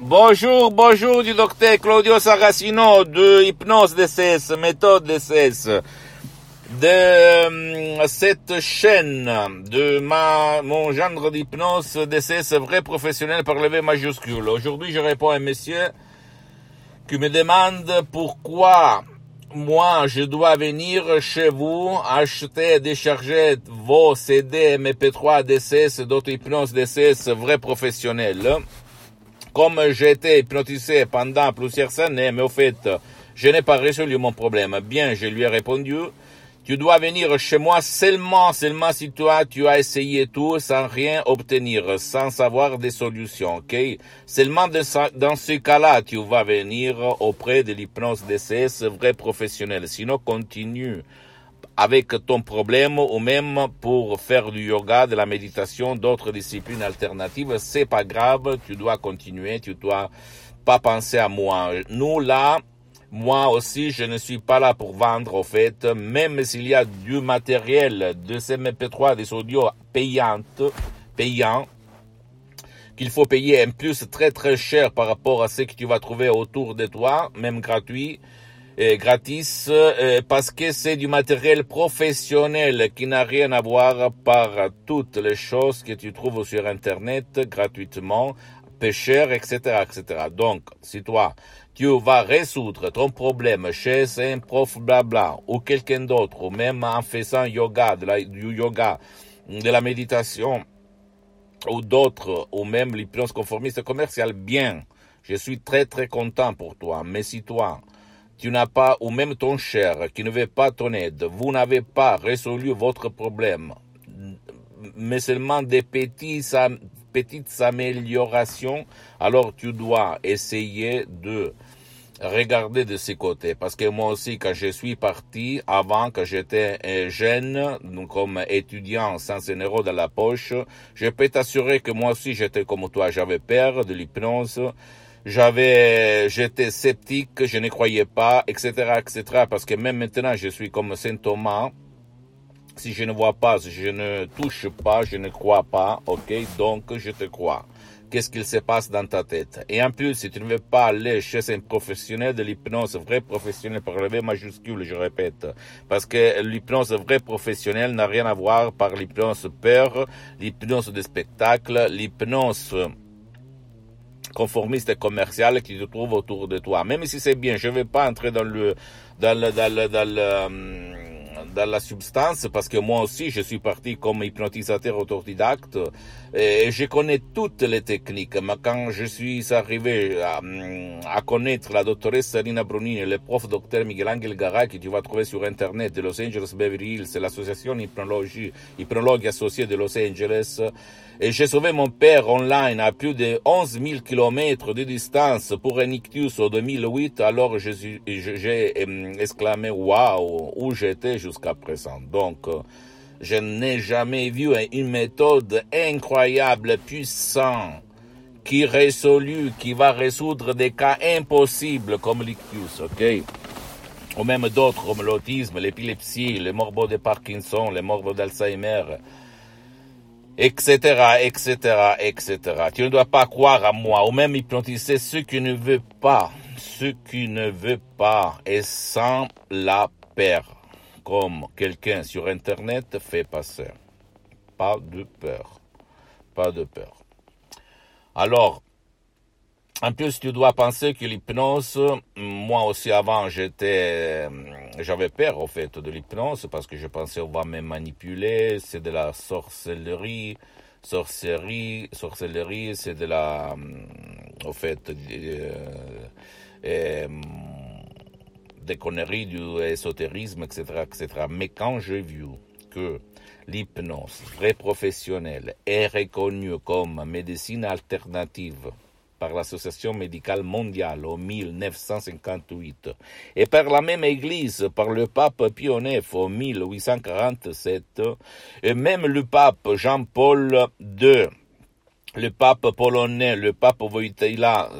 Bonjour, bonjour du docteur Claudio Saracino de Hypnose DCS, méthode DCS, de euh, cette chaîne de ma, mon genre d'hypnose DCS vrai professionnel par le V majuscule. Aujourd'hui, je réponds à un monsieur qui me demande pourquoi moi, je dois venir chez vous acheter et décharger vos CD, MP3, DCS, d'autres hypnose DCS vrais professionnels comme j'ai été hypnotisé pendant plusieurs années, mais au fait, je n'ai pas résolu mon problème. Bien, je lui ai répondu, tu dois venir chez moi seulement, seulement si toi, tu as essayé tout sans rien obtenir, sans avoir des solutions, ok? Seulement dans ce cas-là, tu vas venir auprès de l'hypnose DCS vrai professionnel. Sinon, continue avec ton problème ou même pour faire du yoga, de la méditation, d'autres disciplines alternatives, c'est pas grave, tu dois continuer, tu dois pas penser à moi. Nous là, moi aussi, je ne suis pas là pour vendre, au fait, même s'il y a du matériel, de ces MP3, des audios payantes, payants, qu'il faut payer en plus très très cher par rapport à ce que tu vas trouver autour de toi, même gratuit, gratis euh, parce que c'est du matériel professionnel qui n'a rien à voir par toutes les choses que tu trouves sur Internet gratuitement, peu cher, etc., etc. Donc, si toi, tu vas résoudre ton problème chez un prof blabla ou quelqu'un d'autre, ou même en faisant yoga, de la, du yoga, de la méditation, ou d'autres, ou même l'hypnose conformiste commerciale, bien, je suis très très content pour toi. Mais si toi, tu n'as pas, ou même ton cher qui ne veut pas ton aide, vous n'avez pas résolu votre problème, mais seulement des petits, petites améliorations, alors tu dois essayer de regarder de ces côtés. Parce que moi aussi, quand je suis parti, avant que j'étais jeune, comme étudiant sans un euro dans la poche, je peux t'assurer que moi aussi j'étais comme toi, j'avais peur de l'hypnose, j'avais, j'étais sceptique, je ne croyais pas, etc., etc. Parce que même maintenant, je suis comme Saint Thomas. Si je ne vois pas, si je ne touche pas, je ne crois pas, ok? Donc, je te crois. Qu'est-ce qu'il se passe dans ta tête? Et en plus, si tu ne veux pas aller chez un professionnel de l'hypnose, vrai professionnel par le V majuscule, je répète, parce que l'hypnose vrai professionnel n'a rien à voir par l'hypnose peur, l'hypnose de spectacle, l'hypnose conformiste et commercial qui se trouve autour de toi. Même si c'est bien, je ne vais pas entrer dans le, dans le, dans le, dans le, euh, dans la substance parce que moi aussi je suis parti comme hypnotisateur autodidacte et je connais toutes les techniques. Mais quand je suis arrivé à, à connaître la doctoresse Sarina Brunini, le prof docteur Miguel Angel Garay que tu vas trouver sur internet de Los Angeles Beverly Hills, l'association hypnologie, hypnologue associée de Los Angeles, et j'ai sauvé mon père online à plus de 11 000 kilomètres de distance pour un ictus en 2008. Alors j'ai exclamé waouh où j'étais jusqu'à présent. Donc je n'ai jamais vu une méthode incroyable, puissante, qui résolue, qui va résoudre des cas impossibles comme l'ictus, ok? Ou même d'autres comme l'autisme, l'épilepsie, les morbos de Parkinson, les morbos d'Alzheimer, etc., etc., etc. Tu ne dois pas croire à moi, ou même hypnotiser ceux qui ne veulent pas, ceux qui ne veulent pas, et sans la peur, comme quelqu'un sur Internet fait passer. Pas de peur. Pas de peur. Alors, en plus, tu dois penser que l'hypnose, moi aussi avant, j'étais, euh, j'avais peur au fait de l'hypnose parce que je pensais on va me manipuler, c'est de la sorcellerie, sorcellerie, sorcellerie, c'est de la, euh, au fait, euh, des conneries du ésotérisme, etc., etc. Mais quand j'ai vu que l'hypnose vrai professionnelle est reconnue comme médecine alternative par l'Association médicale mondiale en 1958 et par la même Église, par le pape IX en 1847 et même le pape Jean-Paul II le pape polonais, le pape Wojtyla,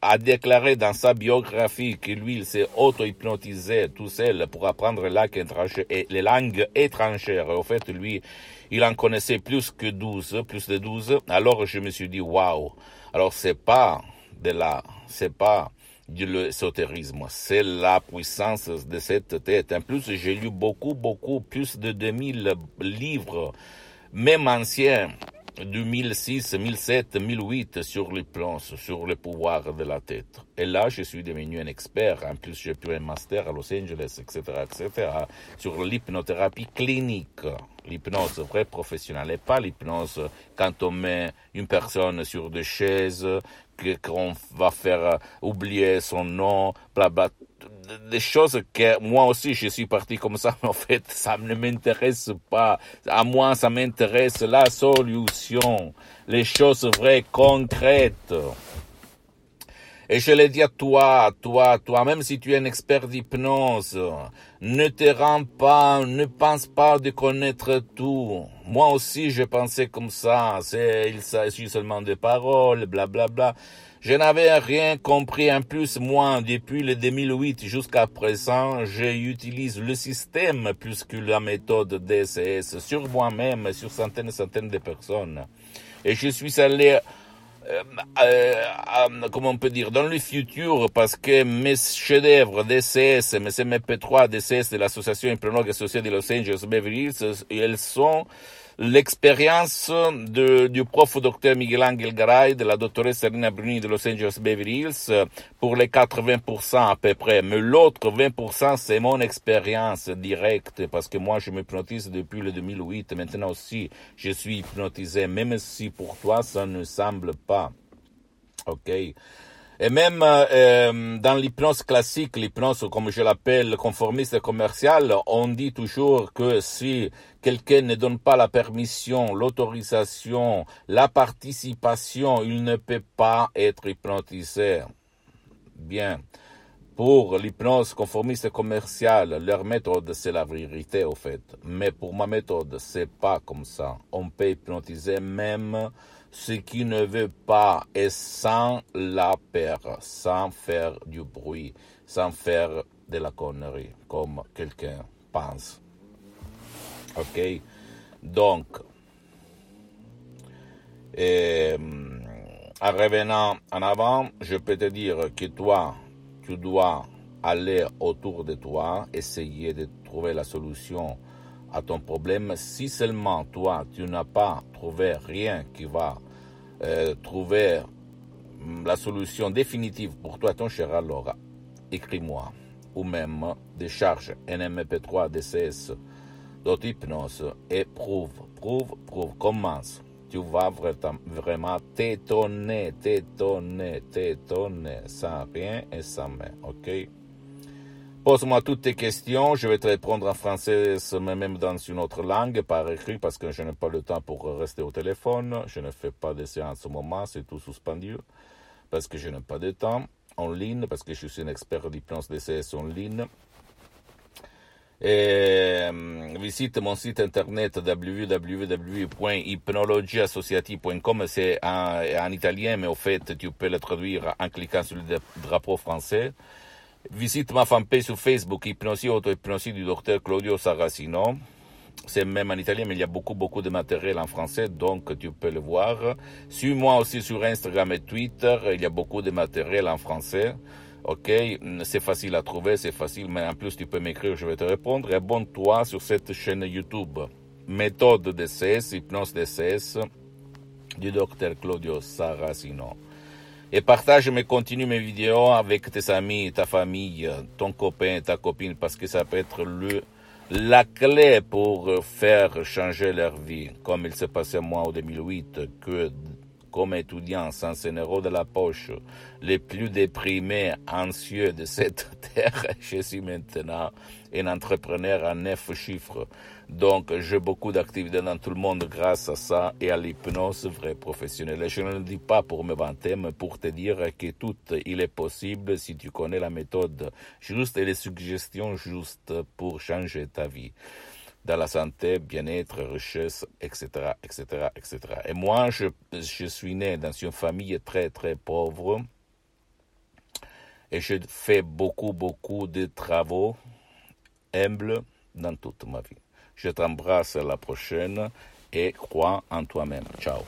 a déclaré dans sa biographie que lui, il s'est auto-hypnotisé tout seul pour apprendre les langues étrangères. Au fait, lui, il en connaissait plus que 12, plus de 12. Alors je me suis dit, waouh. Alors c'est pas de là. C'est pas du l'ésotérisme, c'est la puissance de cette tête. En plus, j'ai lu beaucoup, beaucoup, plus de 2000 livres, même anciens, 2006, 2007, 2008 sur les plans, sur le pouvoir de la tête. Et là, je suis devenu un expert. En plus, j'ai pu un master à Los Angeles, etc., etc., sur l'hypnothérapie clinique. L'hypnose vraie professionnelle et pas l'hypnose quand on met une personne sur des chaises, qu'on va faire oublier son nom, bla bla des choses que moi aussi je suis parti comme ça, mais en fait ça ne m'intéresse pas. À moi ça m'intéresse la solution, les choses vraies, concrètes. Et je le dis à toi, toi, toi, même si tu es un expert d'hypnose, ne te rends pas, ne pense pas de connaître tout. Moi aussi, je pensais comme ça. C'est, il s'agit seulement de paroles, bla, bla, bla. Je n'avais rien compris. En plus, moi, depuis le 2008 jusqu'à présent, j'utilise le système plus que la méthode DSS sur moi-même, sur centaines et centaines de personnes. Et je suis allé euh, euh, comment on peut dire, dans le futur, parce que mes chefs-d'œuvre DCS, mes MP3 DCS de l'association hypnologue associée de Los Angeles Beverly Hills, elles sont l'expérience du prof docteur Miguel Angel Garay, de la doctoresse Serena Bruni de Los Angeles Beverly Hills, pour les 80% à peu près. Mais l'autre 20%, c'est mon expérience directe, parce que moi, je m'hypnotise depuis le 2008. Maintenant aussi, je suis hypnotisé, même si pour toi, ça ne semble pas. OK et même euh, dans l'hypnose classique, l'hypnose comme je l'appelle conformiste commerciale, on dit toujours que si quelqu'un ne donne pas la permission, l'autorisation, la participation, il ne peut pas être hypnotisé. Bien. Pour l'hypnose conformiste commerciale, leur méthode, c'est la vérité, au fait. Mais pour ma méthode, c'est pas comme ça. On peut hypnotiser même ce qui ne veut pas et sans la peur, sans faire du bruit, sans faire de la connerie, comme quelqu'un pense. Ok? Donc, en revenant en avant, je peux te dire que toi, tu dois aller autour de toi, essayer de trouver la solution à ton problème si seulement toi, tu n'as pas trouvé rien qui va euh, trouver la solution définitive pour toi, ton cher alors, écris-moi ou même décharge NMP3 DCS d'hypnose et prouve, prouve, prouve, commence. Tu vas vraiment t'étonner, t'étonner, t'étonner, sans rien et sans main, ok? Pose-moi toutes tes questions, je vais te répondre en français, même dans une autre langue, par écrit, parce que je n'ai pas le temps pour rester au téléphone. Je ne fais pas de séances au moment, c'est tout suspendu, parce que je n'ai pas de temps. En ligne, parce que je suis un expert d'hypnose DCS en ligne. Euh, visite mon site internet www.hypnologieassociative.com. C'est en, en, italien, mais au fait, tu peux le traduire en cliquant sur le drapeau français. Visite ma fanpage sur Facebook, Hypnosie Auto-Hypnosie du docteur Claudio Saracino. C'est même en italien, mais il y a beaucoup, beaucoup de matériel en français, donc tu peux le voir. Suis-moi aussi sur Instagram et Twitter, il y a beaucoup de matériel en français. Ok, c'est facile à trouver, c'est facile, mais en plus tu peux m'écrire, je vais te répondre. Et abonne-toi sur cette chaîne YouTube. Méthode DCS, hypnose DCS, du docteur Claudio Saracino et partage mais continue mes vidéos avec tes amis, ta famille, ton copain, ta copine, parce que ça peut être le, la clé pour faire changer leur vie, comme il s'est passé moi en 2008, que comme étudiant sans euro de la poche, les plus déprimés, anxieux de cette terre, je suis maintenant un entrepreneur à neuf chiffres. Donc, j'ai beaucoup d'activités dans tout le monde grâce à ça et à l'hypnose vraie professionnelle. je ne le dis pas pour me vanter, mais pour te dire que tout il est possible si tu connais la méthode juste et les suggestions justes pour changer ta vie dans la santé, bien-être, richesse, etc., etc., etc. Et moi, je, suis né dans une famille très, très pauvre et je fais beaucoup, beaucoup de travaux humbles dans toute ma vie. Je t'embrasse la prochaine et crois en toi-même. Ciao.